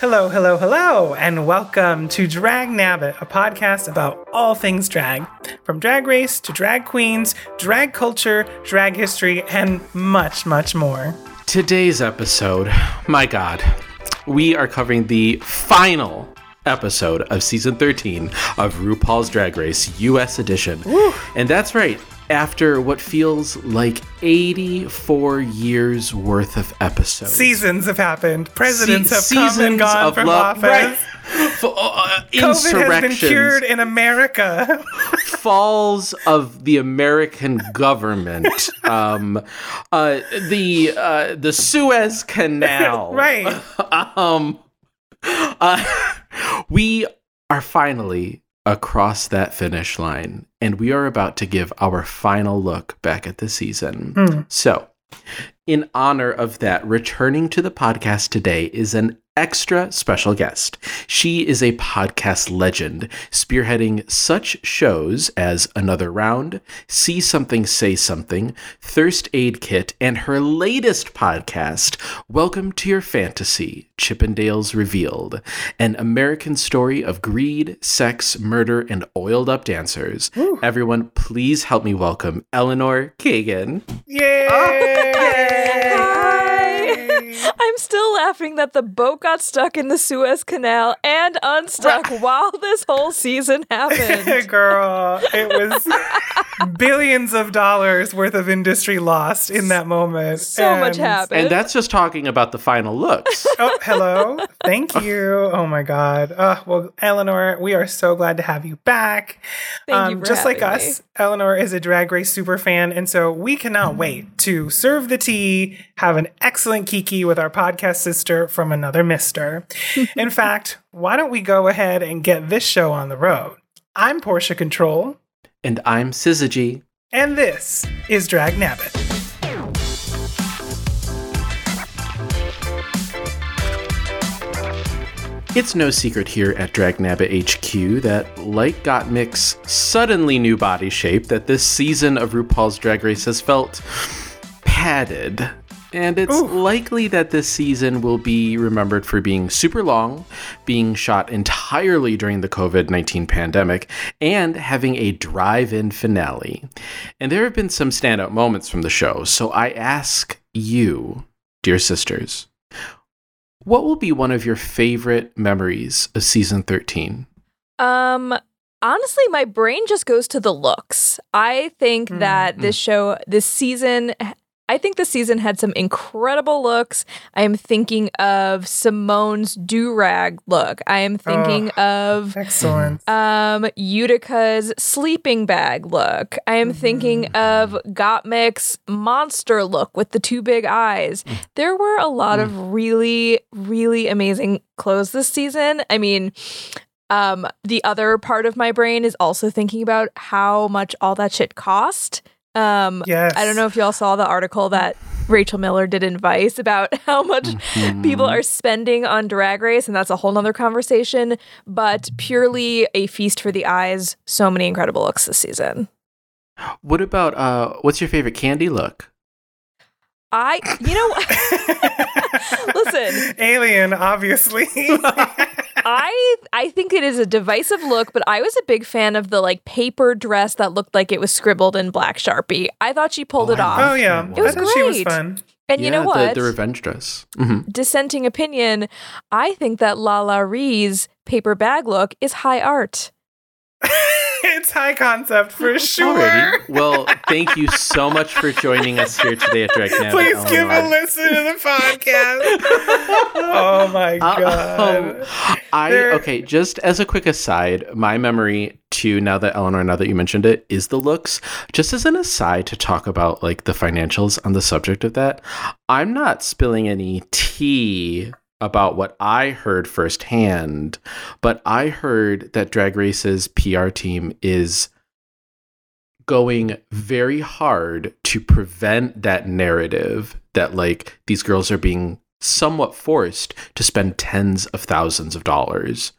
Hello, hello, hello, and welcome to Drag Nabbit, a podcast about all things drag. From drag race to drag queens, drag culture, drag history, and much, much more. Today's episode, my God, we are covering the final episode of season 13 of RuPaul's Drag Race US edition. And that's right, after what feels like 84 years worth of episodes. Seasons have happened. Presidents Se- have come and gone of from love- office. right. F- uh, COVID has been cured in America. falls of the American government, um, uh, the uh, the Suez Canal, right. um, uh, we are finally across that finish line, and we are about to give our final look back at the season. Hmm. So, in honor of that, returning to the podcast today is an extra special guest. She is a podcast legend, spearheading such shows as Another Round, See Something, Say Something, Thirst Aid Kit, and her latest podcast, Welcome to Your Fantasy Chippendales Revealed, an American story of greed, sex, murder, and oiled up dancers. Everyone, please help me welcome Eleanor Kagan. Yay! Oh, Hi. I'm still laughing that the boat got stuck in the Suez Canal and unstuck while this whole season happened. Girl, it was billions of dollars worth of industry lost in that moment. So much And- happened. And that's just talking about the final looks. Oh, hello. Thank you. Oh my God. Uh, well, Eleanor, we are so glad to have you back. Um, Thank you for just like having us, Eleanor is a Drag Race super fan, and so we cannot wait to serve the tea, have an excellent kiki with our podcast sister from another Mister. In fact, why don't we go ahead and get this show on the road? I'm Portia Control, and I'm Syzygy. and this is Drag Nabbit. It's no secret here at Dragnabbit HQ that, like Gottmik's suddenly new body shape, that this season of RuPaul's Drag Race has felt padded. And it's Ooh. likely that this season will be remembered for being super long, being shot entirely during the COVID 19 pandemic, and having a drive in finale. And there have been some standout moments from the show, so I ask you, dear sisters, what will be one of your favorite memories of season 13? Um honestly my brain just goes to the looks. I think Mm, that this show this season I think the season had some incredible looks. I am thinking of Symone's do-rag look. I am thinking of Excellent. um Utica's sleeping bag look. I am thinking of Gottmik's monster look with the two big eyes. There were a lot of really, really amazing clothes this season. I mean, um, the other part of my brain is also thinking about how much all that shit cost. Um, Yes. I don't know if y'all saw the article that Rachel Miller did in Vice about how much people are spending on drag race, and that's a whole nother conversation. But purely a feast for the eyes. So many incredible looks this season. What about, uh, what's your favorite Kandy look? I, you know, listen, Alien, obviously. I I think it is a divisive look, but I was a big fan of the like paper dress that looked like it was scribbled in black sharpie. I thought she pulled Oh, it I off. oh yeah, It was I thought she was great. fun. and you know what? The, the revenge dress. Mhm. Dissenting opinion. I think that LaLa Ri's paper bag look is high art. it's high concept for sure. Alrighty. Well, thank you so much for joining us here today at Drag Nabbit, Please give a listen to the podcast. oh my Uh, god. um, I okay. Just as a quick aside, my memory to now that Eleanor, now that you mentioned it, is the looks. Just as an aside to talk about like the financials on the subject of that, I'm not spilling any tea about what I heard firsthand, but I heard that Drag Race's PR team is going very hard to prevent that narrative that like these girls are being somewhat forced to spend tens of thousands of dollars.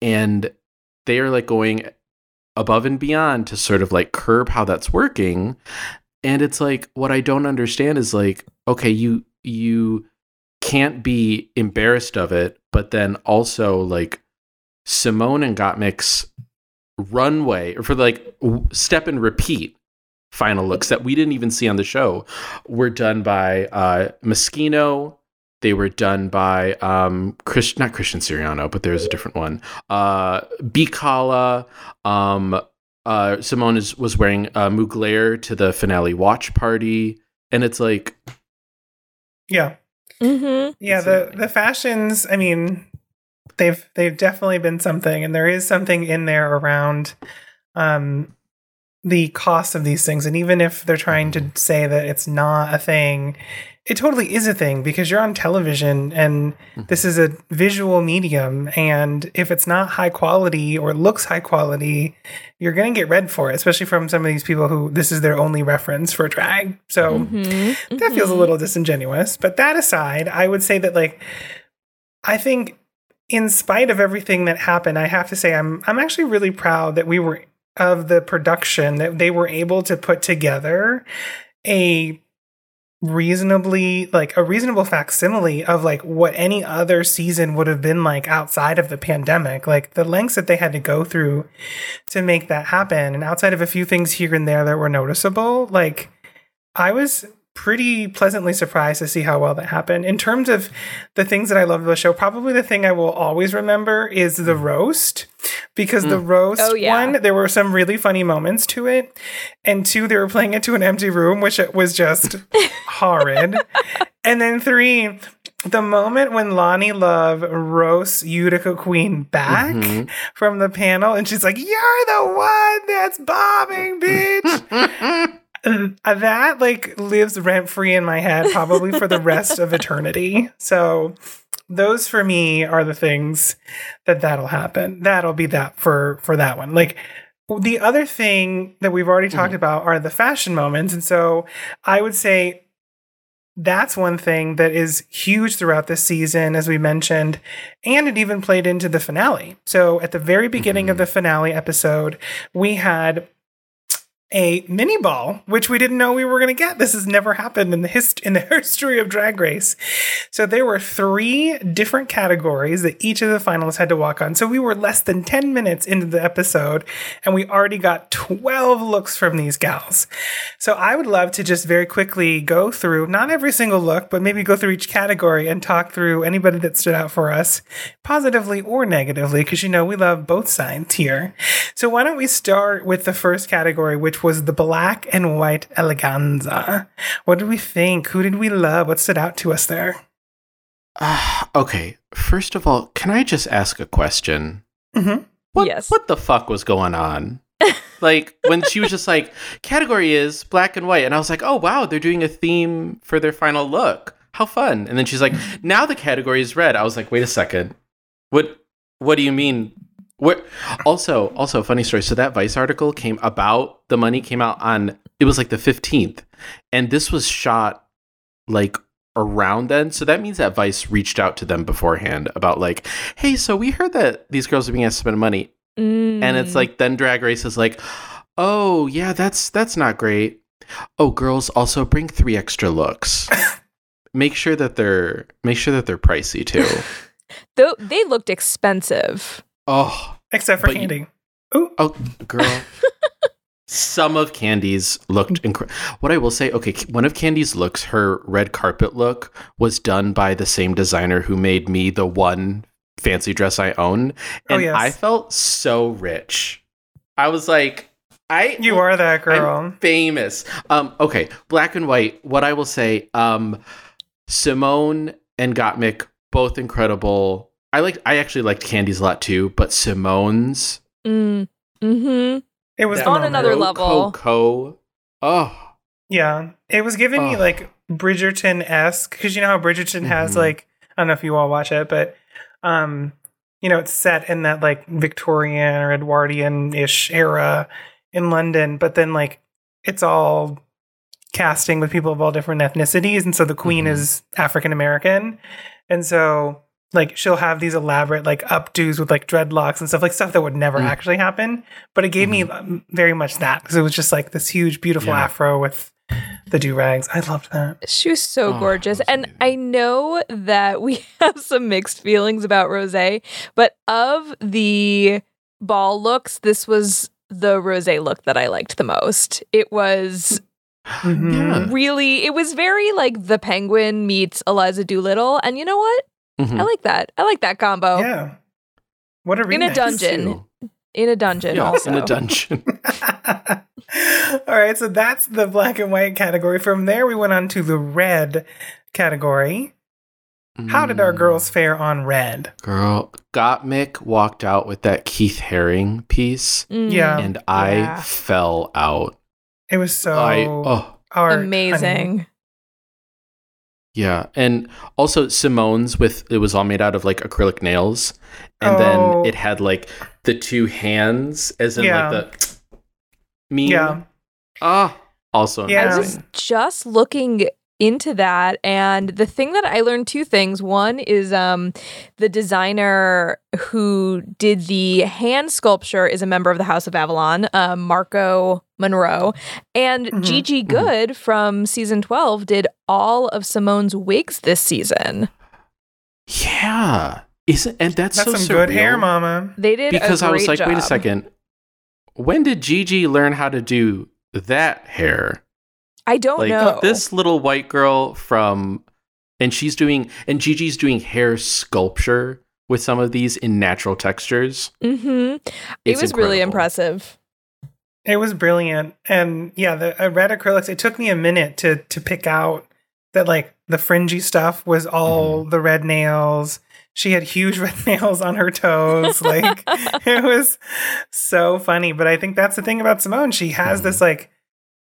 And they are like going above and beyond to sort of like curb how that's working. And it's like what i don't understand is like okay you you can't be embarrassed of it but then also like Symone and Gottmik's runway or for like step and repeat final looks that we didn't even see on the show were done by uh Moschino. They were done by um Chris not Christian Siriano, but there's a different one. Uh Bikala, um uh Symone is, was wearing uh Mugler to the finale watch party. And it's like Yeah. Mm-hmm. Yeah, the the fashions, I mean, they've they've definitely been something and there is something in there around um the cost of these things and even if they're trying to say that it's not a thing, it totally is a thing because you're on television and this is a visual medium and if it's not high quality or looks high quality, you're going to get read for it, especially from some of these people who this is their only reference for drag. So Mm-hmm. that feels a little disingenuous. But that aside, I would say that like I think in spite of everything that happened, I have to say I'm I'm actually really proud that we were of the production that they were able to put together a reasonably like a reasonable facsimile of like what any other season would have been like outside of the pandemic like the lengths that they had to go through to make that happen and outside of a few things here and there that were noticeable like I was pretty pleasantly surprised to see how well that happened. In terms of the things that I love of the show, probably the thing I will always remember is the roast. Because the mm. roast Oh, yeah. one, there were some really funny moments to it. And two, they were playing it to an empty room, which it was just horrid. And then three, the moment when Loni Love roasts Utica Queen back Mhm. from the panel, and she's like, "You're the one that's bombing, bitch." Uh, that like lives rent free in my head probably for the rest of eternity. So those for me are the things that that'll happen. That'll be that for for that one. Like the other thing that we've already talked about are the fashion moments, and so I would say that's one thing that is huge throughout this season, as we mentioned, and it even played into the finale. So at the very beginning of Mhm. the finale episode, we had a mini ball, which we didn't know we were going to get. This has never happened in the hist- in the history of Drag Race. So there were three different categories that each of the finalists had to walk on. So we were less than 10 minutes into the episode and we already got 12 looks from these gals. So I would love to just very quickly go through not every single look, but maybe go through each category and talk through anybody that stood out for us positively or negatively because you know we love both sides here. So why don't we start with the first category, which was the black and white eleganza. What did we think? Who did we love? What stood out to us there? Ah, okay. First of all, can I just ask a question? hmm What, Yes. What the fuck was going on? like when she was just like, category is black and white, and I was like, oh wow, they're doing a theme for their final look. How fun! And then she's like, now the category is red. I was like, wait a second, what? What do you mean? What? Also, also funny story. So that Vice article came about the money came out on it was like the fifteenth, and this was shot like around then. So that means that Vice reached out to them beforehand about like, hey, so we heard that these girls are being asked to spend money and Mm. it's like then drag race is like oh yeah that's that's not great oh girls also bring three extra looks make sure that they're make sure that they're pricey too Though they looked expensive. Oh Except for you- Kandy. Ooh, oh girl some of Kandy's looked incredible what i will say okay one of Kandy's looks her red carpet look was done by the same designer who made me the one fancy dress i own Oh, and yes. i felt so rich i was like i you are that girl. I'm famous. Um, okay, black and white. What I will say, um, Symone and Gottmik, both incredible. I like. I actually liked Kandy's a lot too, but Symone's Mm. Hmm. it was that the On moment. another level. Coco. Oh, Yeah, it was giving me Oh. like Bridgerton esque because you know how Bridgerton has Mhm. like I don't know if you all watch it, but um, you know it's set in that like Victorian or Edwardian ish era in London, but then like it's all casting with people of all different ethnicities, and so the Queen Mhm. is African American, and so like she'll have these elaborate like updos with like dreadlocks and stuff like stuff that would never Mm. actually happen but it gave me um, very much that because it was just like this huge beautiful Yeah. afro with the do rags. I loved that. She was so Oh, gorgeous. was And amazing. I know that we have some mixed feelings about Rose, but of the ball looks, this was the Rose look that I liked the most. It was Mhm. Yeah. really, it was very like the penguin meets Eliza Doolittle. And you know what? Mhm. I like that. I like that combo. Yeah. What a In a dungeon. In a dungeon, Yeah, also. in a dungeon. All right, so that's the black and white category. From there, we went on to the red category. How did our Mm. girls fare on red? Girl, Gottmik walked out with that Keith Haring piece, Mm, Yeah. and I Yeah. fell out. It was so I oh art, honey. Amazing. Yeah, and also Symone's with it was all made out of like acrylic nails, and Oh. then it had like the two hands, as in Yeah. like the meme. Yeah. Ah, also Yeah. I was just looking into that and the thing that I learned two things. One is um the designer who did the hand sculpture is a member of the House of Avalon, um, Marco Monroe. And Mhm. Gigi Goode from season 12 did all of Symone's wigs this season. Yeah, isn't and that's, That's so some good hair, mama. They did because I I was like, wait a second, when did Gigi learn how to do that hair? I don't like know. this little white girl from and she's doing and Gigi's doing hair sculpture with some of these in natural textures. hmm It It's was really impressive. It was brilliant, and yeah, the uh, red acrylics. It took me a minute to to pick out that like the fringy stuff was all Mm-hmm. the red nails. She had huge red nails on her toes. Like it was so funny. But I think that's the thing about Symone. She has Mm-hmm. this like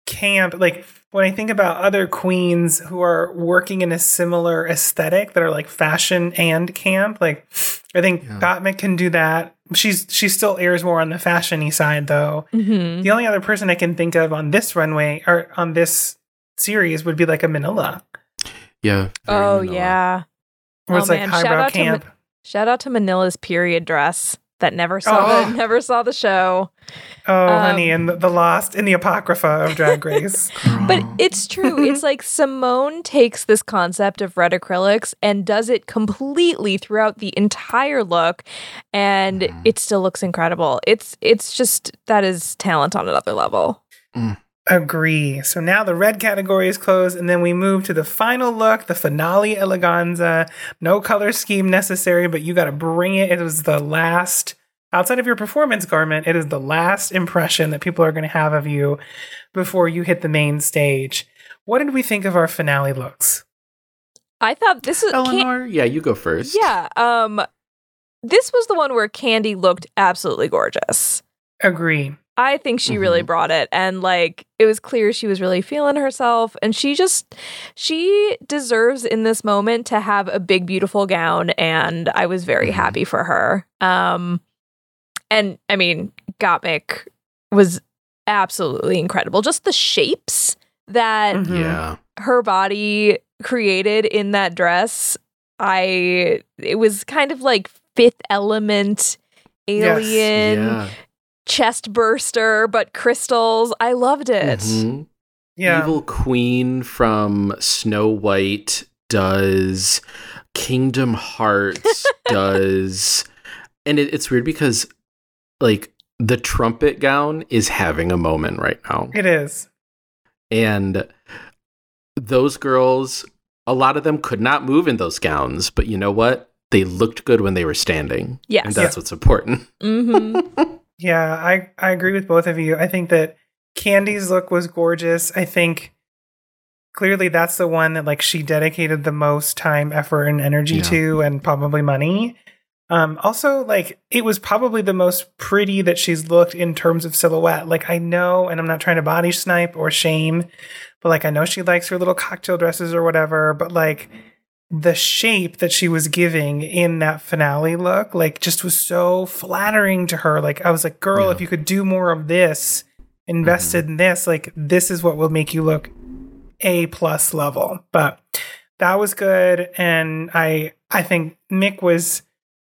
camp. Like when I think about other queens who are working in a similar aesthetic that are like fashion and camp, like I think Yeah. Gottmik can do that. She's she still airs more on the fashiony side though. hmm The only other person I can think of on this runway or on this series would be like a Manila, Yeah. Oh vanilla. yeah. where it's Oh, like man, shout highbrow out to Ma- camp. Shout out to Manila's period dress that never saw Oh. the never saw the show. Oh, um, honey, and the, the lost in the apocrypha of Drag Race. But it's true. it's like Symone takes this concept of red acrylics and does it completely throughout the entire look and Mhm. it still looks incredible. It's it's just that is talent on another level. Agree. So now the red category is closed, and then we move to the final look, the finale eleganza. No color scheme necessary, but you got to bring it. It was the last, outside of your performance garment, it is the last impression that people are going to have of you before you hit the main stage. What did we think of our finale looks? I thought this is Can- Eleanor, yeah, you go first. yeah, um this was the one where Kandy looked absolutely gorgeous. Agree. I think she really Mhm. brought it and like it was clear she was really feeling herself and she just she deserves in this moment to have a big beautiful gown and I was very Mhm. happy for her. Um and I mean Gottmik was absolutely incredible. Just the shapes that Mhm. Yeah. her body created in that dress, I it was kind of like fifth element Yes. alien yeah. chest burster, but crystals. I loved it. Mhm. Yeah. Evil Queen from Snow White does. Kingdom Hearts does. And it, it's weird because, like, the trumpet gown is having a moment right now. It is. And those girls, a lot of them could not move in those gowns, but you know what? They looked good when they were standing. Yes. And that's what's important. hmm Yeah, I, I agree with both of you. I think that Kandy's look was gorgeous. I think clearly that's the one that like she dedicated the most time, effort, and energy Yeah. to, and probably money. Um, also, like it was probably the most pretty that she's looked in terms of silhouette. Like I know, and I'm not trying to body snipe or shame, but like I know she likes her little cocktail dresses or whatever. But like the shape that she was giving in that finale look, like just was so flattering to her. Like I was like, girl, Yeah. if you could do more of this, invested in this, like this is what will make you look a plus level. But that was good, and I I think Mik was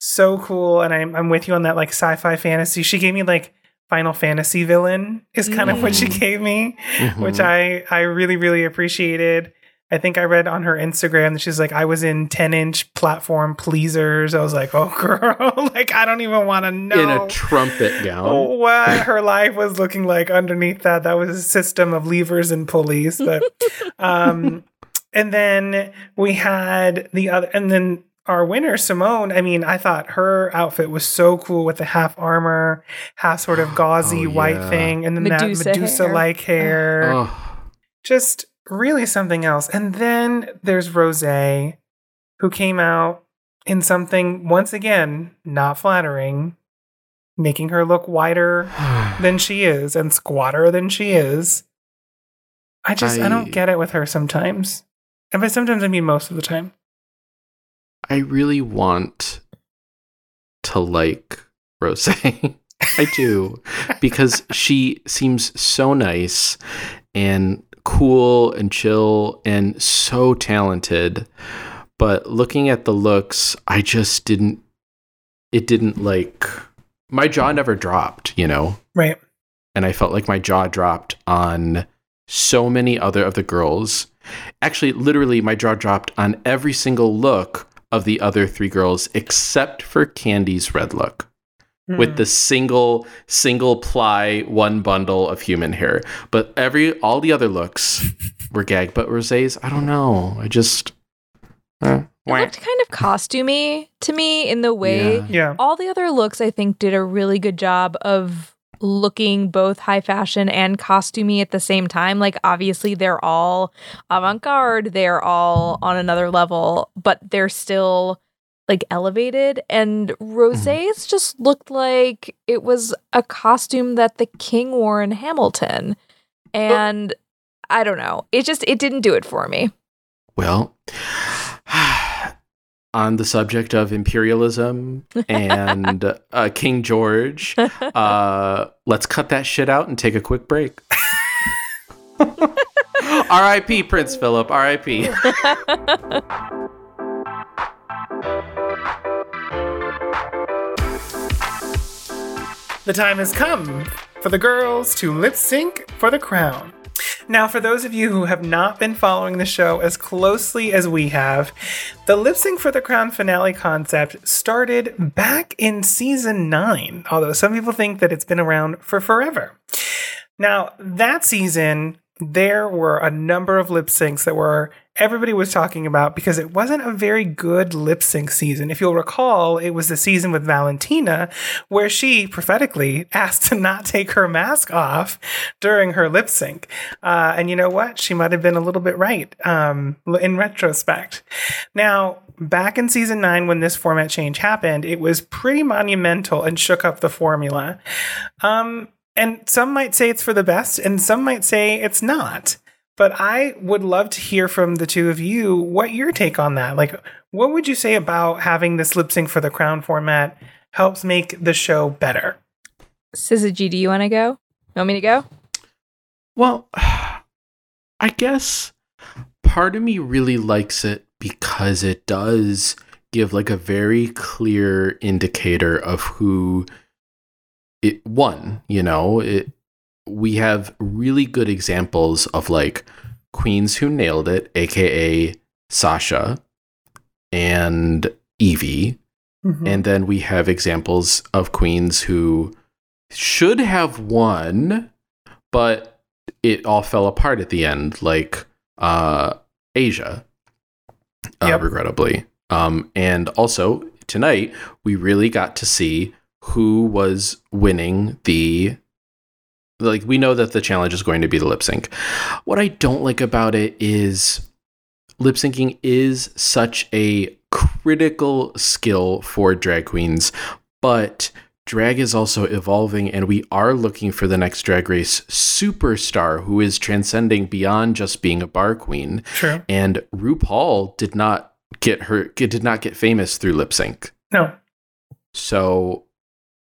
so cool, and I'm I'm with you on that like sci-fi fantasy. She gave me like Final Fantasy villain is kind of what she Mm. gave me, which Mhm. I I really really appreciated. I think I read on her Instagram that she's like, I was in 10 inch platform pleasers. I was like, oh, girl, like, I don't even want to know in a trumpet gown. what her life was looking like underneath that. That was a system of levers and pulleys. But, um, and then we had the other, and then our winner, Symone. I mean, I thought her outfit was so cool with the half armor, half sort of oh, gauzy Oh, white yeah. thing, and then Medusa that Medusa like hair Oh, just really something else. And then there's Rose, who came out in something once again not flattering, making her look wider than she is and squatter than she is. I just I, I- don't get it with her sometimes. And by sometimes I mean most of the time. I really want to like Rose. I do because she seems so nice and cool and chill and so talented. But looking at the looks, I just didn't it didn't like my jaw never dropped, you know? Right. and I felt like my jaw dropped on so many other of the girls. Actually, literally, my jaw dropped on every single look of the other three girls except for Kandy's red look with Hmm. the single single ply one bundle of human hair. But every all the other looks were gag. But Rosé's, I don't know. I just uh, It looked kind of costumey to me in the way Yeah. Yeah. all the other looks I think did a really good job of looking both high fashion and costumey at the same time. Like obviously they're all avant-garde, they're all on another level, but they're still like elevated and mm-hmm. Rosé's just looked like it was a costume that the king wore in Hamilton. And I don't know. It just it didn't do it for me. Well, on the subject of imperialism and uh, King George, uh, let's cut that shit out and take a quick break. R.I.P. Prince Philip. R.I.P. The time has come for the girls to lip sync for the crown. Now, for those of you who have not been following the show as closely as we have, the lip sync for the crown finale concept started back in season 9, although some people think that it's been around for forever. Now, that season, there were a number of lip syncs that were everybody was talking about because it wasn't a very good lip sync season. If you'll recall, it was the season with Valentina where she prophetically asked to not take her mask off during her lip sync. Uh, and you know what? She might have been a little bit right um, in retrospect. Now, back in season nine, when this format change happened, it was pretty monumental and shook up the formula. Um, and some might say it's for the best, and some might say it's not. But I would love to hear from the two of you what your take on that. Like, what would you say about having this lip sync for the crown format helps make the show better? Syzygy, do you want to go? You want me to go? Well, I guess part of me really likes it because it does give like a very clear indicator of who it won, you know, it we have really good examples of like queens who nailed it, aka Sasha and Yvie, Mhm. and then we have examples of queens who should have won, but it all fell apart at the end, like uh, Asia, uh, Yep. regrettably. Um, and also tonight, we really got to see who was winning the. Like, we know that the challenge is going to be the lip sync. What I don't like about it is lip syncing is such a critical skill for drag queens, but drag is also evolving, and we are looking for the next drag race superstar who is transcending beyond just being a bar queen. True. And RuPaul did not get her did not get famous through lip sync. No. So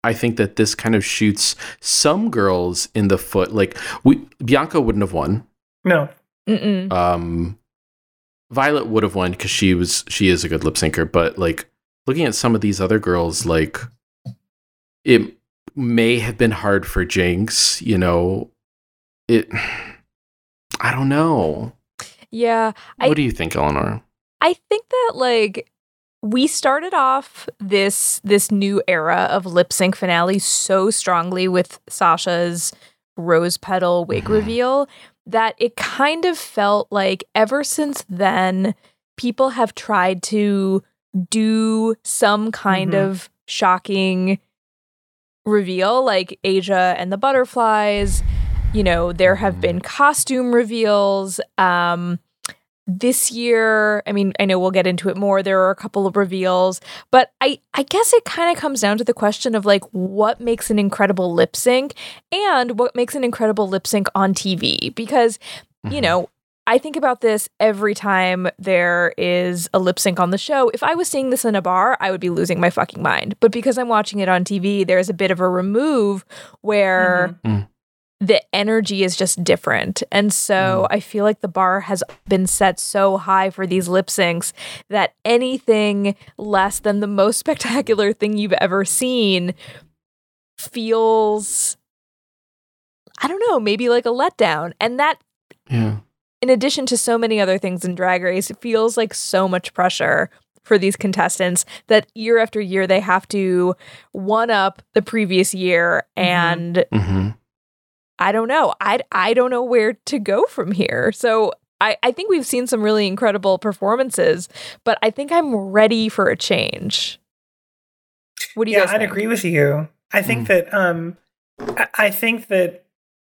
I think that this kind of shoots some girls in the foot. Like we Bianca wouldn't have won. No. Mm-mm. Um Violet would have won because she was she is a good lip syncer, but like looking at some of these other girls, like it may have been hard for Jinkx. you know, it I don't know. Yeah. I, What do you think, Eleanor? I think that like we started off this this new era of lip sync finale so strongly with Sasha's rose petal wig Mhm. reveal that it kind of felt like ever since then people have tried to do some kind Mhm. of shocking reveal like Asia and the butterflies you know there have been costume reveals um this year i mean i know we'll get into it more there are a couple of reveals but i i guess it kind of comes down to the question of like what makes an incredible lip sync and what makes an incredible lip sync on tv because you Mhm. know I think about this every time there is a lip sync on the show. If I was seeing this in a bar, I would be losing my fucking mind. But because I'm watching it on TV, there's a bit of a remove where Mhm. Mm. the energy is just different. And so I feel like the bar has been set so high for these lip syncs that anything less than the most spectacular thing you've ever seen feels I don't know, maybe like a letdown. And that Yeah. in addition to so many other things in drag race it feels like so much pressure for these contestants that year after year they have to one up the previous year Mhm. and hmm i don't know i i don't know where to go from here so I, I think we've seen some really incredible performances, but I think I'm ready for a change. What do you yeah, guys I'd think? agree with you. I think that um I, I think that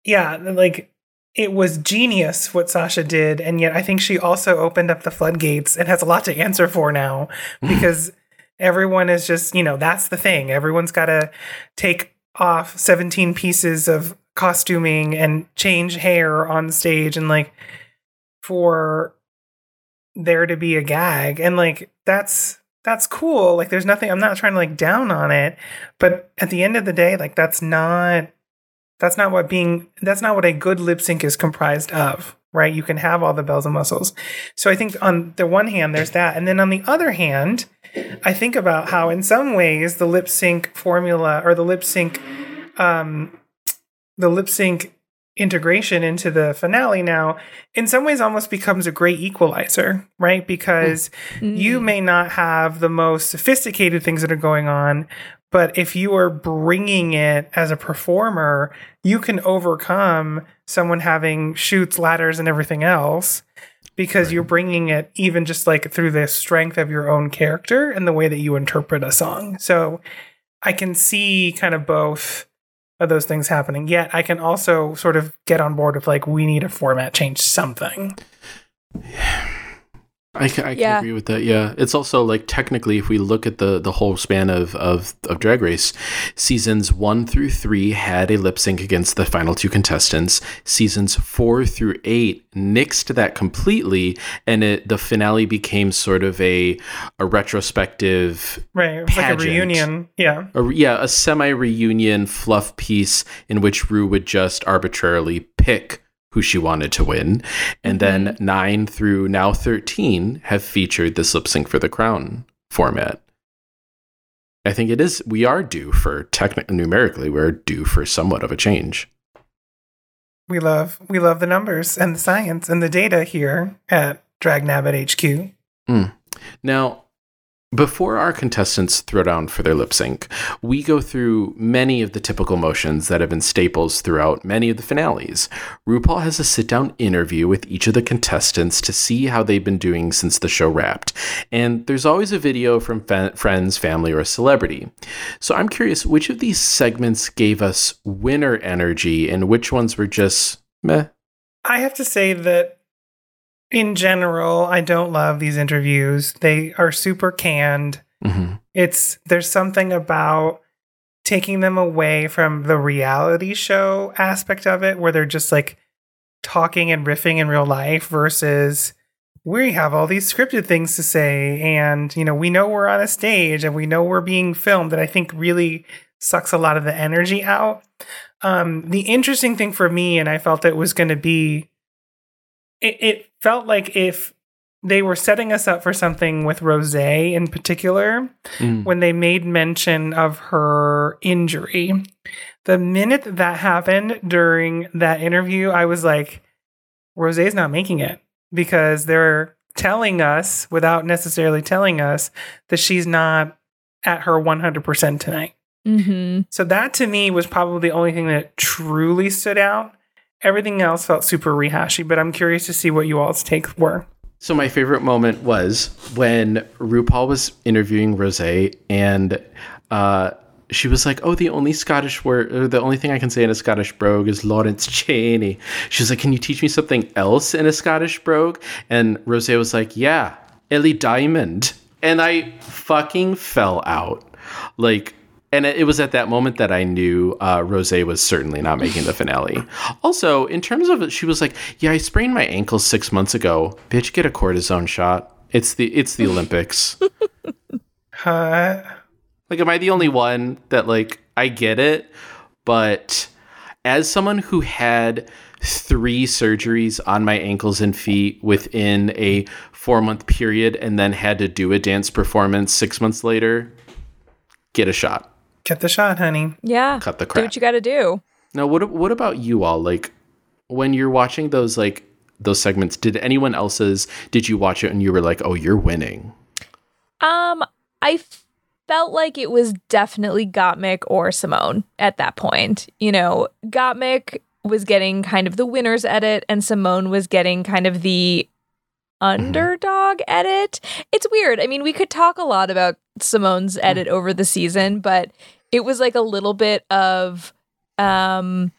yeah, like it was genius what Sasha did, and yet I think she also opened up the floodgates and has a lot to answer for now because everyone is just, you know, that's the thing. Everyone's got to take off 17 pieces of costuming and change hair on stage and like for there to be a gag. And like that's that's cool. Like there's nothing i'm not trying to like down on it but at the end of the day like that's not that's not what being that's not what a good lip sync is comprised of right? You can have all the bells and whistles. So i think on the one hand there's that. And then on the other hand i think about how in some ways the lip sync formula or the lip sync um the lip sync integration into the finale now in some ways almost becomes a great equalizer right? Because you Mm. may not have the most sophisticated things that are going on but if you are bringing it as a performer you can overcome someone having shoots ladders and everything else because you're bringing it even just like through the strength of your own character and the way that you interpret a song. So i can see kind of both of those things happening. Yet i can also sort of get on board with like we need a format change something I, ca- I can Yeah. agree with that. Yeah, it's also like technically, if we look at the the whole span of of of Drag Race, seasons one through three had a lip sync against the final two contestants. Seasons four through eight nixed that completely, and it the finale became sort of a a retrospective right it was like a reunion yeah a, yeah, a semi reunion fluff piece in which Ru would just arbitrarily pick who she wanted to win. And then mm-hmm. nine through now 13 have featured this lip sync for the crown format. I think it is, we are due for technically, numerically, we're due for somewhat of a change. We love we love the numbers and the science and the data here at Dragnabbit HQ. Hmm. Now, before our contestants throw down for their lip sync, we go through many of the typical motions that have been staples throughout many of the finales. RuPaul has a sit down interview with each of the contestants to see how they've been doing since the show wrapped. And there's always a video from fa- friends, family, or a celebrity. So I'm curious which of these segments gave us winner energy and which ones were just meh? I have to say that in general, I don't love these interviews. They are super canned. Mhm. It's there's something about taking them away from the reality show aspect of it where they're just like talking and riffing in real life versus we have all these scripted things to say and you know we know we're on a stage and we know we're being filmed that I think really sucks a lot of the energy out. Um the interesting thing for me and I felt it was going to be it, it felt like if they were setting us up for something with Rose in particular Mm. when they made mention of her injury. The minute that, that happened during that interview, I was like, Rose's not making it because they're telling us without necessarily telling us that she's not at her 100% tonight. Mm-hmm. So that to me was probably the only thing that truly stood out. Everything else felt super rehashy, but I'm curious to see what you all's takes were. So my favorite moment was when RuPaul was interviewing Rose and uh, she was like, "Oh, the only Scottish word, or the only thing I can say in a Scottish brogue is Lawrence Chaney." She was like, "Can you teach me something else in a Scottish brogue?" And Rose was like, "Yeah, Ellie Diamond." And I fucking fell out, like. And it was at that moment that I knew uh, Rose was certainly not making the finale. Also, in terms of she was like, "Yeah, I sprained my ankle six months ago. Bitch, get a cortisone shot. It's the it's the Olympics." Uh, Like, am I the only one that like I get it? But as someone who had three surgeries on my ankles and feet within a four month period and then had to do a dance performance six months later, get a shot. Get the shot, honey. Yeah. Cut the Do what you got to do. Now, what what about you all? Like, when you're watching those like those segments, did anyone else's? Did you watch it and you were like, "Oh, you're winning"? Um, I felt like it was definitely Gottmik or Symone at that point. You know, Gottmik was getting kind of the winner's edit, and Symone was getting kind of the underdog edit. It's weird. I mean, we could talk a lot about Symone's edit over the season, but it was like a little bit of um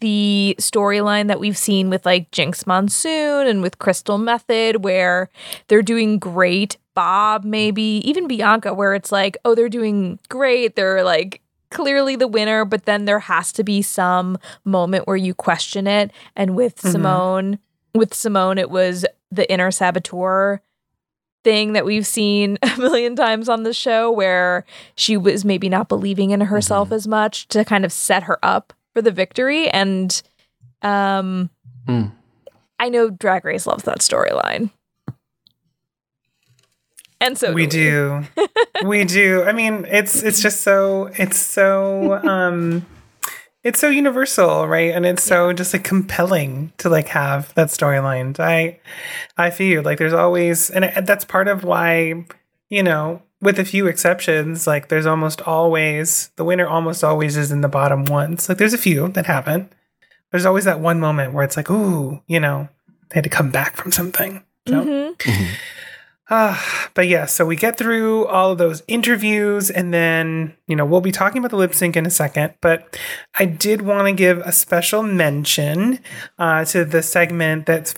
the storyline that we've seen with like Jinkx Monsoon and with Crystal Methyd, where they're doing great. Bob, maybe even Bianca, where it's like, oh, they're doing great. They're like clearly the winner, but then there has to be some moment where you question it. And with Mhm. Symone, with Symone, it was the inner saboteur thing that we've seen a million times on the show where she was maybe not believing in herself as much to kind of set her up for the victory and um Mm. I know Drag Race loves that storyline. And so we do do. we do. I mean, it's it's just so it's so um it's so universal, right? And it's so just like compelling to like have that storyline. I I feel like there's always and that's part of why, you know, with a few exceptions, like there's almost always the winner almost always is in the bottom ones. Like there's a few that haven't. There's always that one moment where it's like, ooh, you know, they had to come back from something. So Mhm. Ah, but yeah, so we get through all of those interviews, and then, you know, we'll be talking about the lip sync in a second. But I did want to give a special mention uh, to the segment that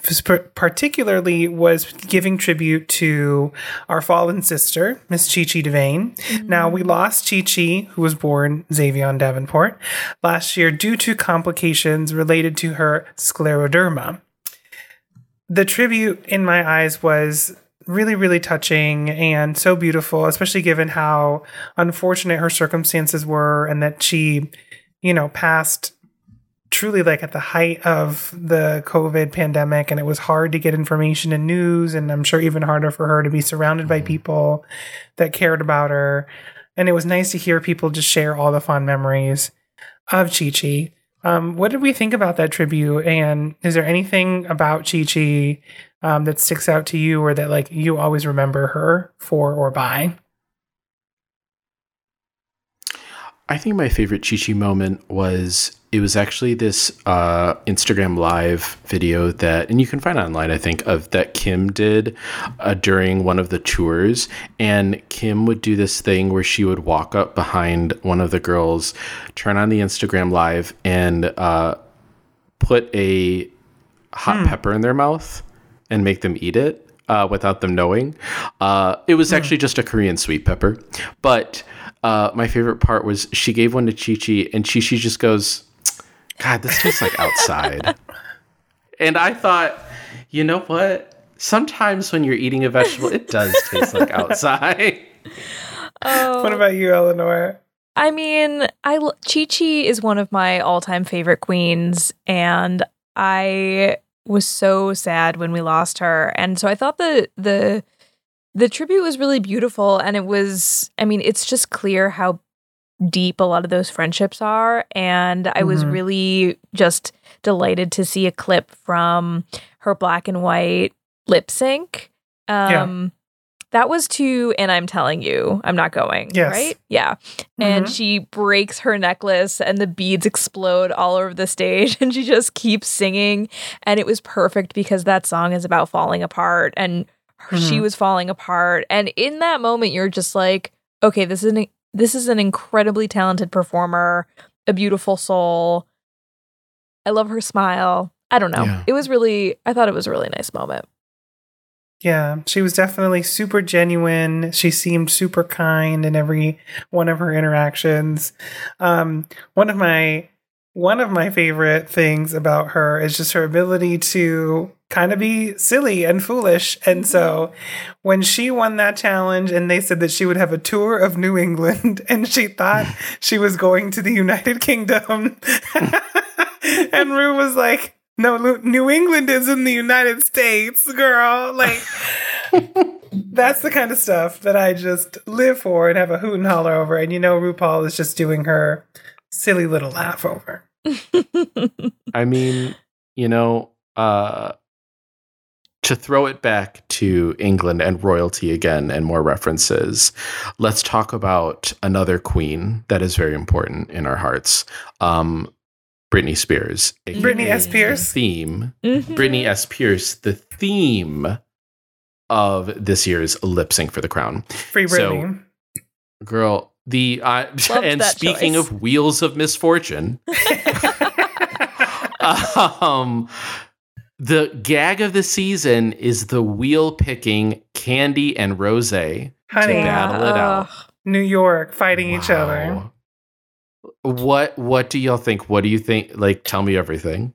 particularly was giving tribute to our fallen sister, Miss Chi Chi DeVayne. Now, we lost Chi Chi, who was born Xavier Davenport, last year due to complications related to her scleroderma the tribute in my eyes was really really touching and so beautiful especially given how unfortunate her circumstances were and that she you know passed truly like at the height of the covid pandemic. And it was hard to get information and news and i'm sure even harder for her to be surrounded by people that cared about her. And it was nice to hear people just share all the fond memories of chi chi. Um, what did we think about that tribute? And is there anything about Chi Chi um, that sticks out to you, or that like you always remember her for or by? I think my favorite Chi Chi moment was it was actually this uh, Instagram live video that, and you can find online, I think, of that Kim did uh, during one of the tours. And Kim would do this thing where she would walk up behind one of the girls, turn on the Instagram live, and uh, put a hot pepper in their mouth and make them eat it uh, without them knowing. Uh, it was actually just a Korean sweet pepper. But uh, my favorite part was she gave one to Chi Chi, and Chi Chi just goes, God, this tastes like outside. and I thought, you know what? Sometimes when you're eating a vegetable, it does taste like outside. Oh, What about you, Eleanor? I mean, I Chi Chi is one of my all-time favorite queens, and I was so sad when we lost her. And so I thought the the the tribute was really beautiful and it was I mean, it's just clear how deep a lot of those friendships are and I was Mhm. really just delighted to see a clip from her black and white lip sync. Yeah. That was to and I'm telling you, I'm not going, Yes. right? Yeah. And Mhm. she breaks her necklace and the beads explode all over the stage and she just keeps singing and it was perfect because that song is about falling apart and her, she was falling apart and in that moment you're just like okay this is an this is an incredibly talented performer a beautiful soul i love her smile i don't know Yeah. it was really i thought it was a really nice moment Yeah, she was definitely super genuine. She seemed super kind in every one of her interactions. Um, one of my one of my favorite things about her is just her ability to kind of be silly and foolish. And so when she won that challenge and they said that she would have a tour of New England and she thought she was going to the United Kingdom. and Ru was like, no, New England is in the United States, girl. Like, that's the kind of stuff that I just live for and have a hoot and holler over. And you know, RuPaul is just doing her silly little laugh over. I mean, you know, uh, to throw it back to England and royalty again and more references, let's talk about another queen that is very important in our hearts. Um, Britney Spears. aka Britney S. Pierce? Theme. Mhm. Britney S. Pierce, the theme of this year's lip sync for the crown. Free So- Britney. Girl, the uh, and speaking choice. of wheels of misfortune, um, the gag of the season is the wheel picking Kandy and Rose. Honey, battle it out. New York fighting each other. What what do y'all think? What do you think? Like, tell me everything.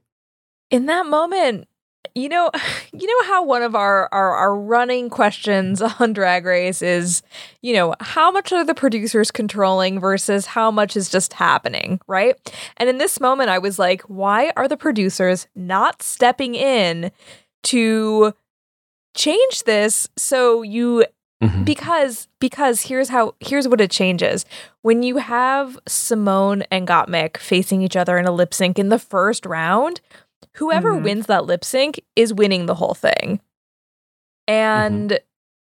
in that moment you know you know how one of our, our our running questions on drag race is you know how much are the producers controlling versus how much is just happening right and in this moment i was like why are the producers not stepping in to change this so you Mhm. because because here's how here's what it changes when you have Symone and gottmik facing each other in a lip sync in the first round whoever Mhm. wins that lip sync is winning the whole thing and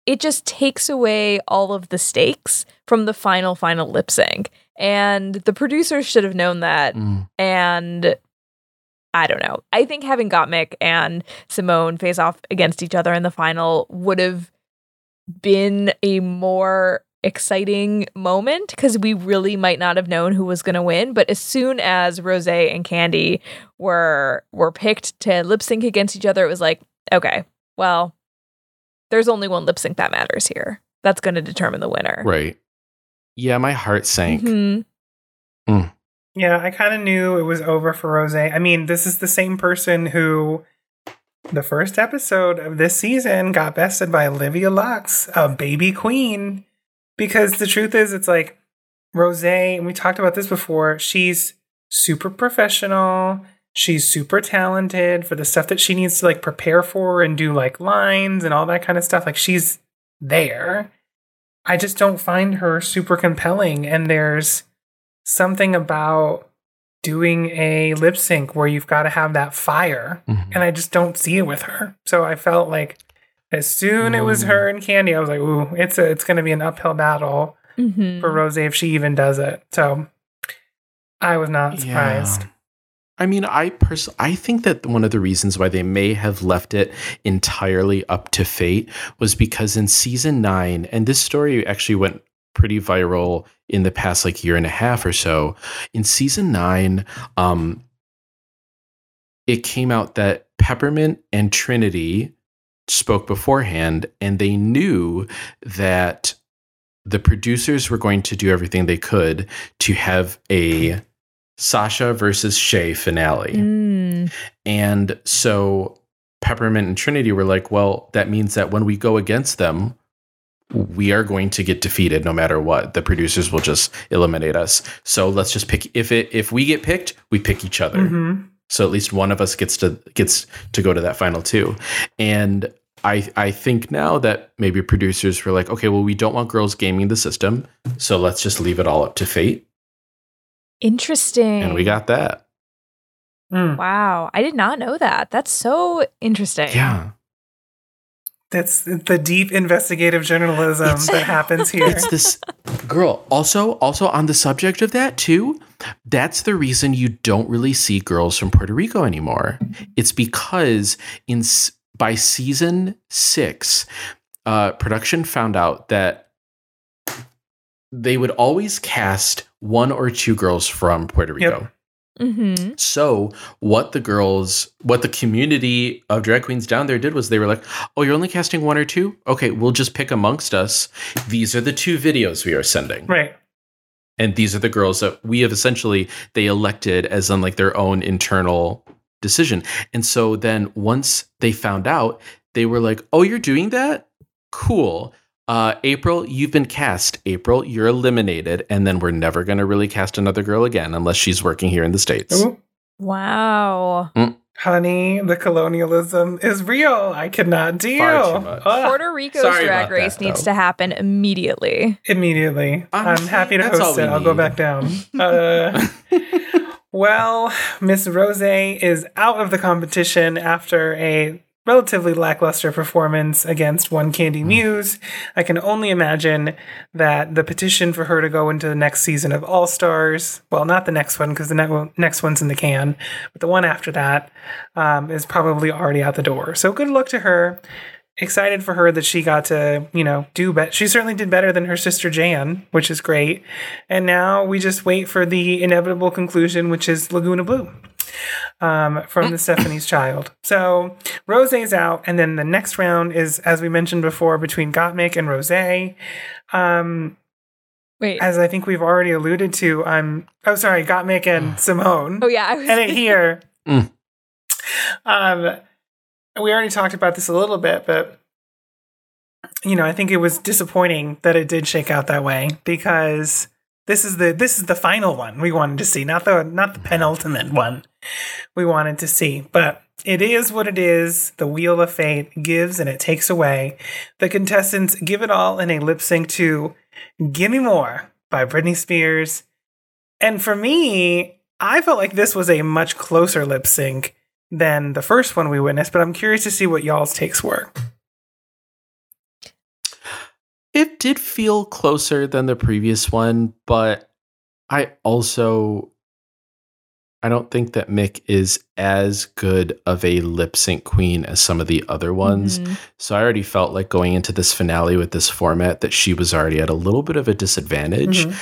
it just takes away all of the stakes from the final final lip sync and the producers should have known that Mm. and I don't know. I think having Gottmik and Symone face off against each other in the final would have been a more exciting moment because we really might not have known who was going to win. But as soon as Rose and Kandy were were picked to lip sync against each other, it was like, okay, well, there's only one lip sync that matters here. That's going to determine the winner. Right. Yeah, my heart sank. Mhm. Yeah, I kind of knew it was over for Rose. I mean, this is the same person who, the first episode of this season, got bested by Olivia Lux, a baby queen. Because the truth is, it's like Rose, and we talked about this before, she's super professional. She's super talented for the stuff that she needs to like prepare for and do like lines and all that kind of stuff. Like she's there. I just don't find her super compelling. And there's something about doing a lip sync where you've got to have that fire. Mhm. And I just don't see it with her. So I felt like as soon as it was Mm. her and Kandy, I was like, ooh, it's a, it's going to be an uphill battle Mhm. for Rose if she even does it. So I was not surprised. Yeah. I mean, I pers- I think that one of the reasons why they may have left it entirely up to fate was because in season nine, and this story actually went pretty viral in the past like year and a half or so. In season nine, um, it came out that Peppermint and Trinity spoke beforehand, and they knew that the producers were going to do everything they could to have a Sasha versus Shea finale. Mm. And so Peppermint and Trinity were like, well, that means that when we go against them, we are going to get defeated no matter what. The producers will just eliminate us. So let's just pick if it if we get picked, we pick each other. hmm So at least one of us gets to gets to go to that final two. And I I think now that maybe producers were like, okay, well, we don't want girls gaming the system, so let's just leave it all up to fate. Interesting. And we got that. Mm, Wow, I did not know that. That's so interesting. Yeah. That's the deep investigative journalism It's- that happens here. It's this girl. Also, also on the subject of that too, that's the reason you don't really see girls from Puerto Rico anymore. It's because in by season six, uh, production found out that they would always cast one or two girls from Puerto Yep. Mm-hmm. So what the girls, what the community of drag queens down there did was they were like, "Oh, you're only casting one or two? Okay, we'll just pick amongst us. These are the two videos we are sending, right. and these are the girls that we have essentially they elected as on like their own internal decision. And so then once they found out, they were like, "Oh, you're doing that? Cool." Uh, April, you've been cast. April, you're eliminated, and then we're never going to really cast another girl again unless she's working here in the states. Ooh, Wow. honey, the colonialism is real. I cannot deal. Far too much. Puerto Rico's sorry drag race that, needs though. to happen immediately. immediately. I'm Honestly, happy to host it. I'll go back down. Uh, well, Miss Rose is out of the competition after a relatively lackluster performance against One Kandy Hmm. Muse. I can only imagine that the petition for her to go into the next season of All Stars, well, not the next one because the ne- next one's in the can, but the one after that um, is probably already out the door. So good luck to her. Excited for her that she got to, you know, do better. She certainly did better than her sister Jan, which is great. And now we just wait for the inevitable conclusion, which is Lagoona Bloo um, from the Stephanie's Child. So Rose's out, and then the next round is, as we mentioned before, between Gottmik and Rose. Um, Wait. as I think we've already alluded to, I'm oh sorry, Gottmik and Symone. oh yeah, I was and it here. Mm. Um, we already talked about this a little bit, but you know, I think it was disappointing that it did shake out that way because this is the this is the final one we wanted to see, not the not the penultimate one we wanted to see. But it is what it is. The wheel of fate gives and it takes away. The contestants give it all in a lip sync to "Gimme More" by Britney Spears. And for me, I felt like this was a much closer lip sync than the first one we witnessed, but I'm curious to see what y'all's takes were. It did feel closer than the previous one, but I also I don't think that Mik is as good of a lip sync queen as some of the other ones. Mhm. So I already felt like going into this finale with this format that she was already at a little bit of a disadvantage. Mhm.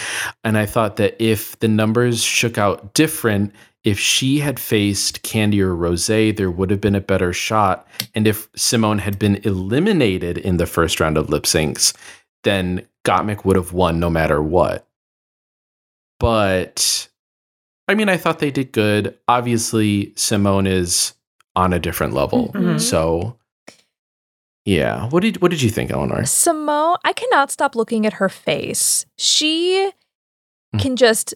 And I thought that if the numbers shook out different, if she had faced Kandy or Rose, there would have been a better shot. And if Symone had been eliminated in the first round of lip syncs, then Gottmik would have won no matter what. But I mean, I thought they did good. Obviously, Symone is on a different level. Mhm. So yeah. What did what did you think, Eleanor? Symone, I cannot stop looking at her face. She Mm. can just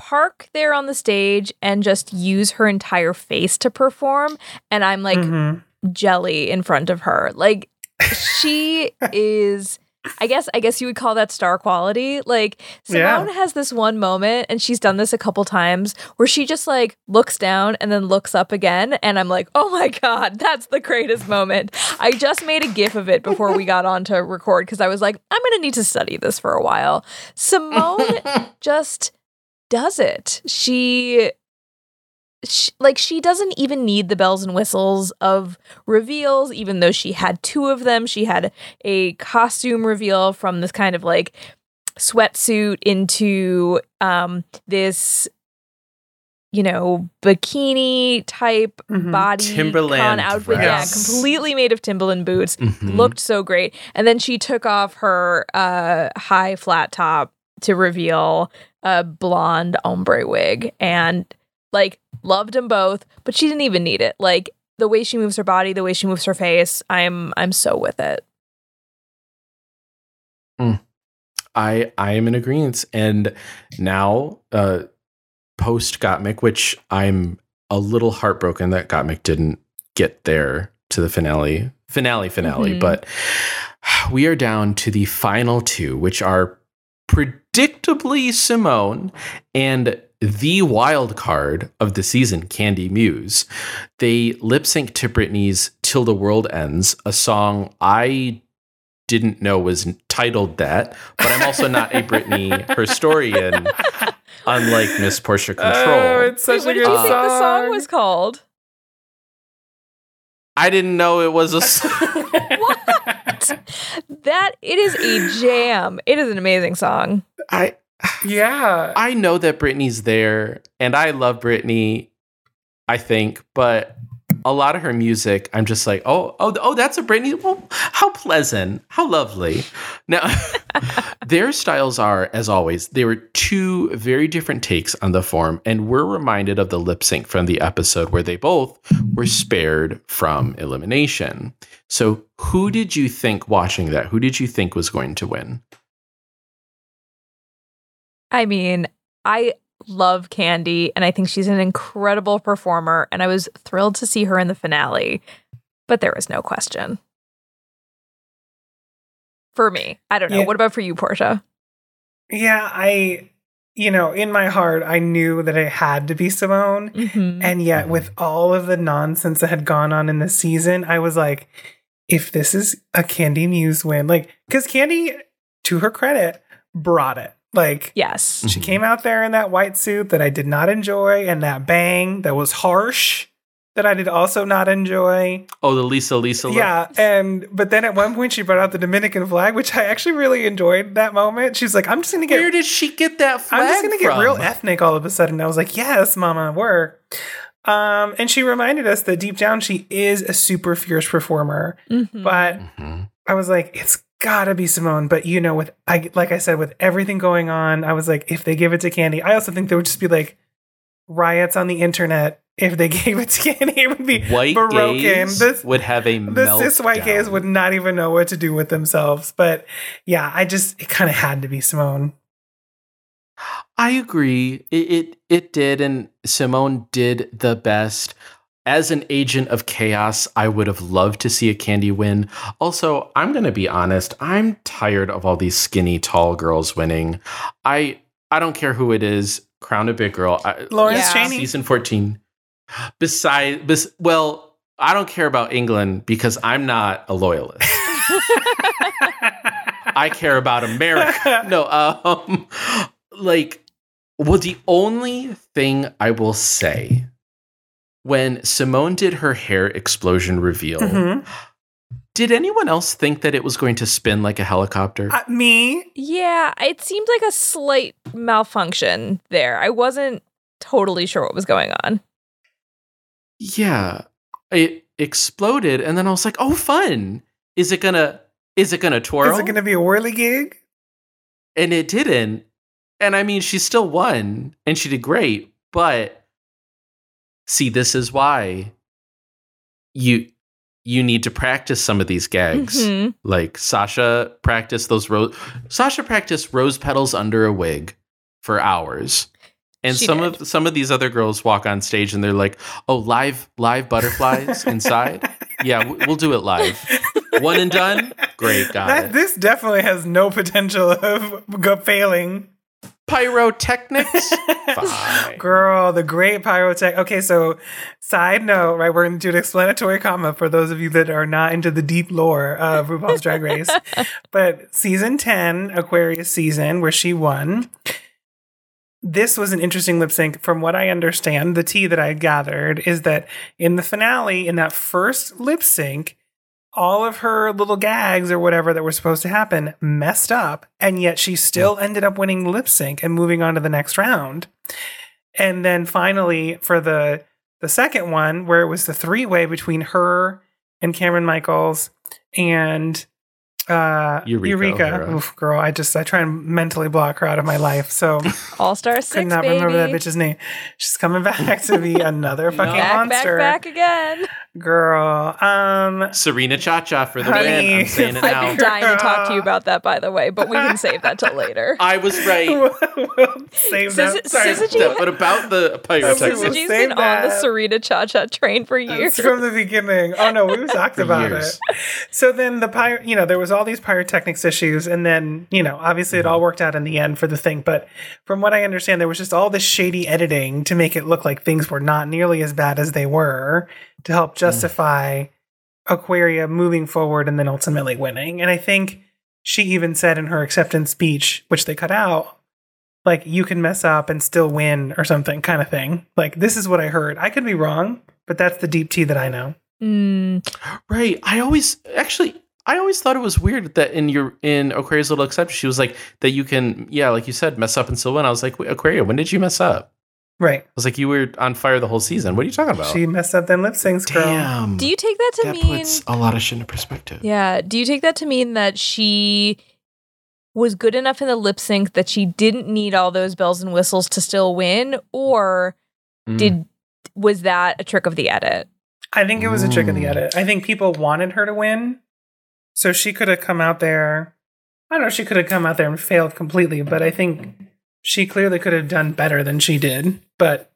park there on the stage and just use her entire face to perform. And I'm like Mhm. jelly in front of her. Like she is. I guess I guess you would call that star quality. Like Yeah. Symone has this one moment and she's done this a couple times where she just like looks down and then looks up again and I'm like, "Oh my god, that's the greatest moment." I just made a gif of it before we got on to record cuz I was like, "I'm going to need to study this for a while." Symone just does it. She, she like she doesn't even need the bells and whistles of reveals even though she had two of them. She had a costume reveal from this kind of like sweatsuit into um this you know bikini type Mhm. body Timberland con outfit yeah completely made of timberland boots Mhm. looked so great. And then she took off her uh, high flat top to reveal a blonde ombre wig and like loved them both, but she didn't even need it. Like the way she moves her body, the way she moves her face, I'm I'm so with it. I I am in agreement. And now, uh, post Gottmik, which I'm a little heartbroken that Gottmik didn't get there to the finale, finale, finale. Mhm. But we are down to the final two, which are predictably Symone and the wild card of the season, Kandy Muse. They lip sync to Britney's Till the World Ends, a song I didn't know was titled that, but I'm also not a Britney historian, unlike Miss Portia oh, Control. Oh, it's Wait, such what a did good you think the song song. was called? I didn't know it was a s- What? That it is a jam. It is an amazing song. I yeah. I know that Britney's there and I love Britney, I think, but a lot of her music, I'm just like, oh, oh, oh, that's a Britney. Well, how pleasant, how lovely. Now, their styles are, as always, they were two very different takes on the form, and we're reminded of the lip sync from the episode where they both were spared from elimination. So, who did you think watching that? Who did you think was going to win? I mean, I love Kandy and I think she's an incredible performer and I was thrilled to see her in the finale. But there was no question. For me. I don't know. Yeah. What about for you, Portia? yeah, I, you know, in my heart, I knew that it had to be Symone. Mhm. And yet, with all of the nonsense that had gone on in the season, I was like, if this is a Kandy Muse win, like, because Kandy, to her credit, brought it. Like, Yes. she mm-hmm. came out there in that white suit that I did not enjoy, and that bang that was harsh that I did also not enjoy. Oh, the Lisa Lisa look? Yeah, and but then at one point she brought out the Dominican flag, which I actually really enjoyed that moment. She's like, "I'm just gonna get Where did she get that flag I'm just gonna get real ethnic all of a sudden. I was like, yes, mama, work. Um, and she reminded us that deep down she is a super fierce performer. Mhm. But Mhm. I was like, it's gotta be Symone. But you know, with I like I said, with everything going on, I was like, if they give it to Kandy, I also think there would just be like riots on the internet if they gave it to Kandy. It would be White broken. This- would have a the cis white gays would not even know what to do with themselves. But yeah, I just it kind of had to be Symone. I agree. It, it it did, and Symone did the best. As an agent of chaos, I would have loved to see a Kandy win. Also, I'm gonna be honest. I'm tired of all these skinny, tall girls winning. I I don't care who it is. Crown a big girl. I, Lawrence Yeah. Chaney. season 14. Beside, bes- well, I don't care about England because I'm not a loyalist. I care about America. No, um, like, well, the only thing I will say when Symone did her hair explosion reveal, Mhm. did anyone else think that it was going to spin like a helicopter? Uh, me, Yeah, it seemed like a slight malfunction there. I wasn't totally sure what was going on. yeah, it exploded, and then I was like, "Oh, fun! Is it gonna? Is it gonna twirl?" is it going to be a whirly gig? and it didn't. And I mean, she still won and she did great, but see, this is why you you need to practice some of these gags. Mhm. Like Sasha practiced those rose Sasha practiced rose petals under a wig for hours. And She some did. of some of these other girls walk on stage and they're like, "Oh, live live butterflies inside? Yeah, we'll do it live. One and done? Great, got That, this definitely has no potential of failing. Pyrotechnics? Fine. Girl, the great pyrotech. Okay, so side note, right? We're going to do an explanatory comma for those of you that are not into the deep lore of RuPaul's Drag Race. but season 10, Aquaria's season, where she won, this was an interesting lip sync. From what I understand, the tea that I gathered is that in the finale, in that first lip sync, all of her little gags or whatever that were supposed to happen messed up, and yet she still ended up winning lip sync and moving on to the next round. And then finally, for the the second one, where it was the three way between her and Kameron Michaels and Uh, Eureka Eureka. Oof, girl, I just I try and mentally block her out of my life. So All Star could Six, not baby. remember that bitch's name. She's coming back to be another fucking Back, monster. back, back again. Girl. Um Serena Cha Cha for the Honey. win. I'm saying it I've now. been dying to talk to you about that, by the way, but we can save that till later. I was right. we'll save that. Sorry. Syzygy- No, but about the pyrotechnics. We'll Syzygy's save been on the that. Serena Cha Cha train for years. It's from the beginning. Oh no, we've talked about years. it. So then the pyro, you know, there was all these pyrotechnics issues, and then you know, obviously it all worked out in the end for the thing. But from what I understand, there was just all this shady editing to make it look like things were not nearly as bad as they were to help justify Aquaria moving forward and then ultimately winning. And I think she even said in her acceptance speech, which they cut out, like you can mess up and still win or something kind of thing. Like this is what I heard. I could be wrong, but that's the deep tea that I know. Mm, Right. I always actually I always thought it was weird that in your in Aquaria's little exception, she was like that you can yeah, like you said, mess up and still win. I was like, Wait, Aquaria, when did you mess up? Right. I was like, you were on fire the whole season. What are you talking about? She messed up them lip syncs, girl. Damn. do you take that to that mean? puts a lot of shit into perspective. Yeah. Do you take that to mean that she was good enough in the lip sync that she didn't need all those bells and whistles to still win, or Mm. did was that a trick of the edit? I think it was a trick of the edit. I think people wanted her to win. So she could have come out there. I don't know, she could have come out there and failed completely, but I think she clearly could have done better than she did. But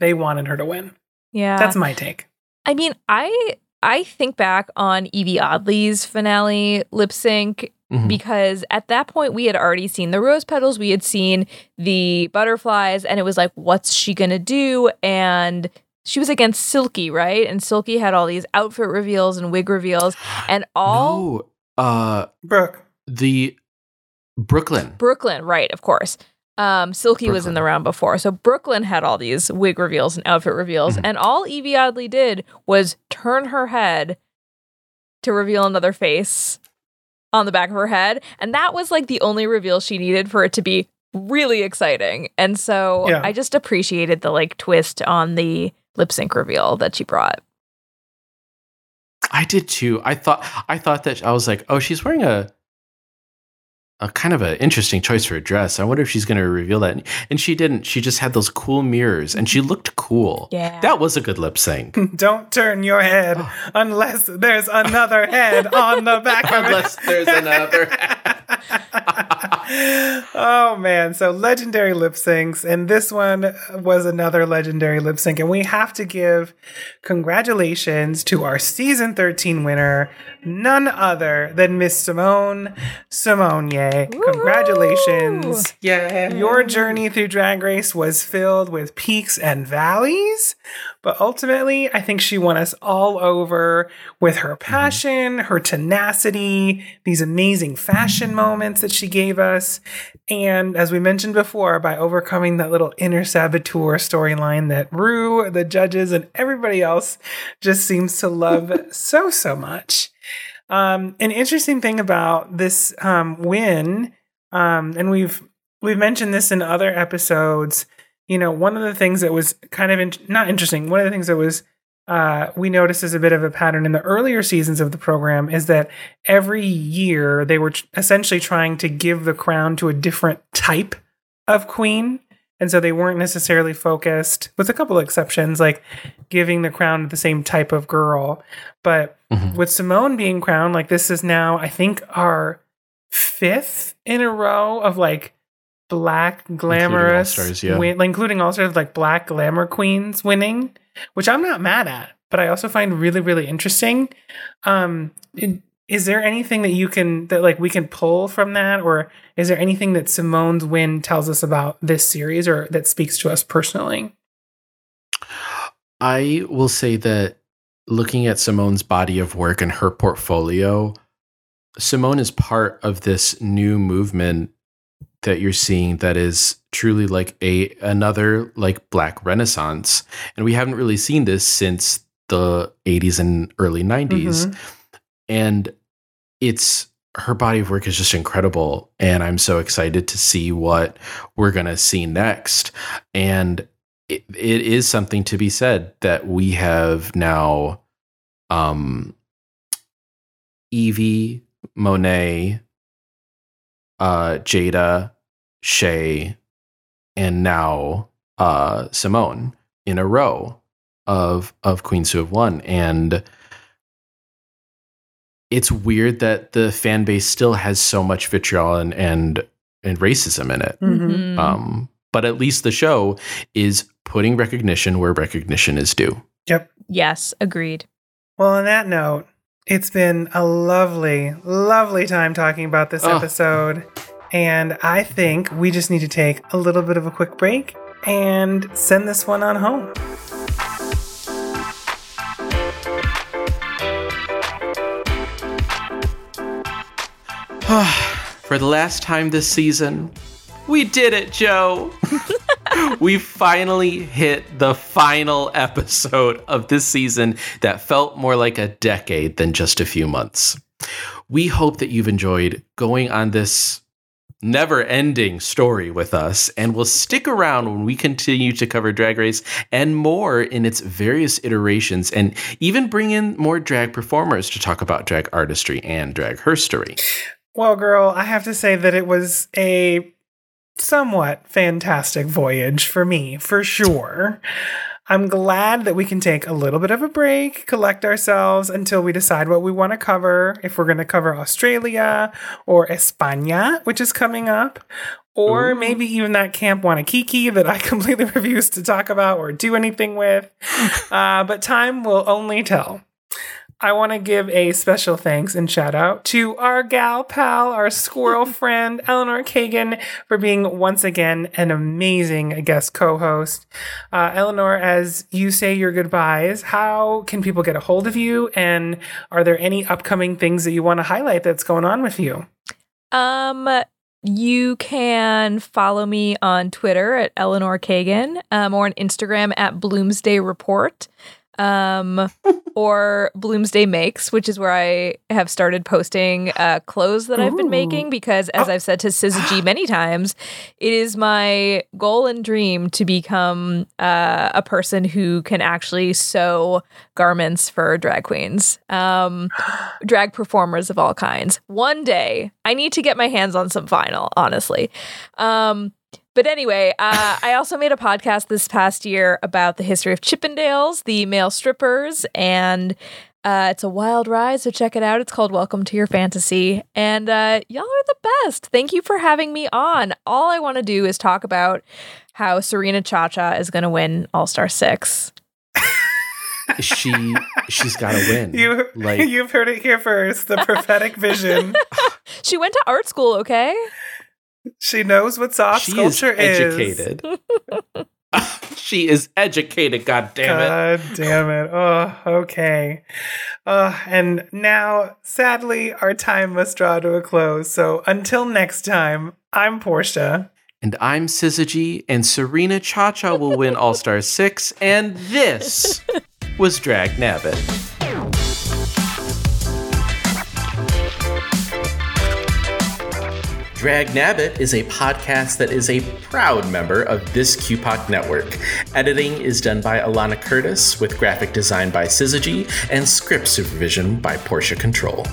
they wanted her to win. Yeah. That's my take. I mean, I I think back on Yvie Oddly's finale lip sync Mhm. because at that point we had already seen the rose petals, we had seen the butterflies, and it was like, what's she gonna do? And she was against Silky, right? And Silky had all these outfit reveals and wig reveals, and all No, uh Brooke. the Brooke Lynn. Brooklyn, right? Of course. Um, Silky was in the round before, so Brooke Lynn had all these wig reveals and outfit reveals, Mhm. and all Yvie Oddly did was turn her head to reveal another face on the back of her head, and that was like the only reveal she needed for it to be really exciting. And so Yeah. I just appreciated the like twist on the lip sync reveal that she brought. I did too. I thought I thought that I was like, oh, she's wearing a a kind of an interesting choice for a dress. I wonder if she's going to reveal that. And she didn't. She just had those cool mirrors, and she looked cool. Yeah. That was a good lip sync. Don't turn your head Oh. unless there's another head on the back of it. Unless there's another. oh man, so legendary lip syncs, and this one was another legendary lip sync, and we have to give congratulations to our season 13 winner, none other than Miss Symone Symone Simonier. Congratulations. yeah. Your journey through Drag Race was filled with peaks and valleys, but ultimately, I think she won us all over with her mm-hmm. passion, her tenacity, these amazing fashion moments that she gave us, and as we mentioned before, by overcoming that little inner saboteur storyline that Ru, the judges, and everybody else just seems to love so, so much. Um, an interesting thing about this um, win, um, and we've we've mentioned this in other episodes. You know, one of the things that was kind of in, not interesting. One of the things that was uh, we noticed as a bit of a pattern in the earlier seasons of the program is that every year they were essentially trying to give the crown to a different type of queen. And so they weren't necessarily focused, with a couple of exceptions, like giving the crown to the same type of girl. But Mhm. with Symone being crowned, like this is now, I think, our fifth in a row of like black glamorous, All-Stars, yeah. win- like, including all sorts of like black glamour queens winning, which I'm not mad at, but I also find really, really interesting. Um, is there anything that you can that like we can pull from that, or is there anything that Symone's win tells us about this series, or that speaks to us personally? I will say that looking at Symone's body of work and her portfolio, Symone is part of this new movement that you're seeing that is truly like a another like black renaissance and we haven't really seen this since the 80s and early 90s Mhm. And it's her body of work is just incredible and i'm so excited to see what we're going to see next. And it, it is something to be said that we have now um Yvie Monet, uh, Jaida, Shea and now uh, Symone in a row of of queens who have won, and it's weird that the fan base still has so much vitriol and and, and racism in it. Mhm. Mhm. Um, but at least the show is putting recognition where recognition is due. Yep. yes, agreed. Well, on that note, it's been a lovely, lovely time talking about this Oh. episode. And I think we just need to take a little bit of a quick break and send this one on home. For the last time this season, we did it, Joe. we finally hit the final episode of this season that felt more like a decade than just a few months. We hope that you've enjoyed going on this never ending story with us and will stick around when we continue to cover Drag Race and more in its various iterations and even bring in more drag performers to talk about drag artistry and drag herstory. Well, girl, I have to say that it was a somewhat fantastic voyage for me, for sure. I'm glad that we can take a little bit of a break, collect ourselves until we decide what we want to cover. If we're going to cover Australia or España, which is coming up, or Ooh. maybe even that Camp Wannakiki that I completely refuse to talk about or do anything with. Uh, but time will only tell. I want to give a special thanks and shout out to our gal pal, our squirrel friend, Eleanor Kagan, for being once again an amazing guest co host. Uh, Eleanor, as you say your goodbyes, how can people get a hold of you? And are there any upcoming things that you want to highlight that's going on with you? Um, you can follow me on Twitter at Eleanor Kagan, um, or on Instagram at Bloomsday Report, um, or Bloomsday Makes, which is where I have started posting uh, clothes that I've been making. Because, as. I've said to Syzygy many times, it is my goal and dream to become uh, a person who can actually sew garments for drag queens. Um, drag performers of all kinds. One day, I need to get my hands on some vinyl, honestly. Um, but anyway, uh, I also made a podcast this past year about the history of Chippendales, the male strippers, and uh, it's a wild ride. So check it out. It's called Welcome to Your Fantasy, and uh, y'all are the best. Thank you for having me on. All I want to do is talk about how Serena Cha Cha is going to win All Star Six. she she's got to win. You, like you've heard it here first the prophetic vision. She went to art school, okay? She knows what soft she is sculpture educated. she is educated. God damn it! God damn it. Oh, okay. Uh, and now, sadly, our time must draw to a close. So until next time, I'm Portia. And I'm Syzygy, and Serena Cha Cha will win All Star Six. And this was Dragnabbit. Dragnabbit is a podcast that is a proud member of this QPOC network. Editing is done by Alana Curtis, with graphic design by Syzygy and script supervision by Portia Control.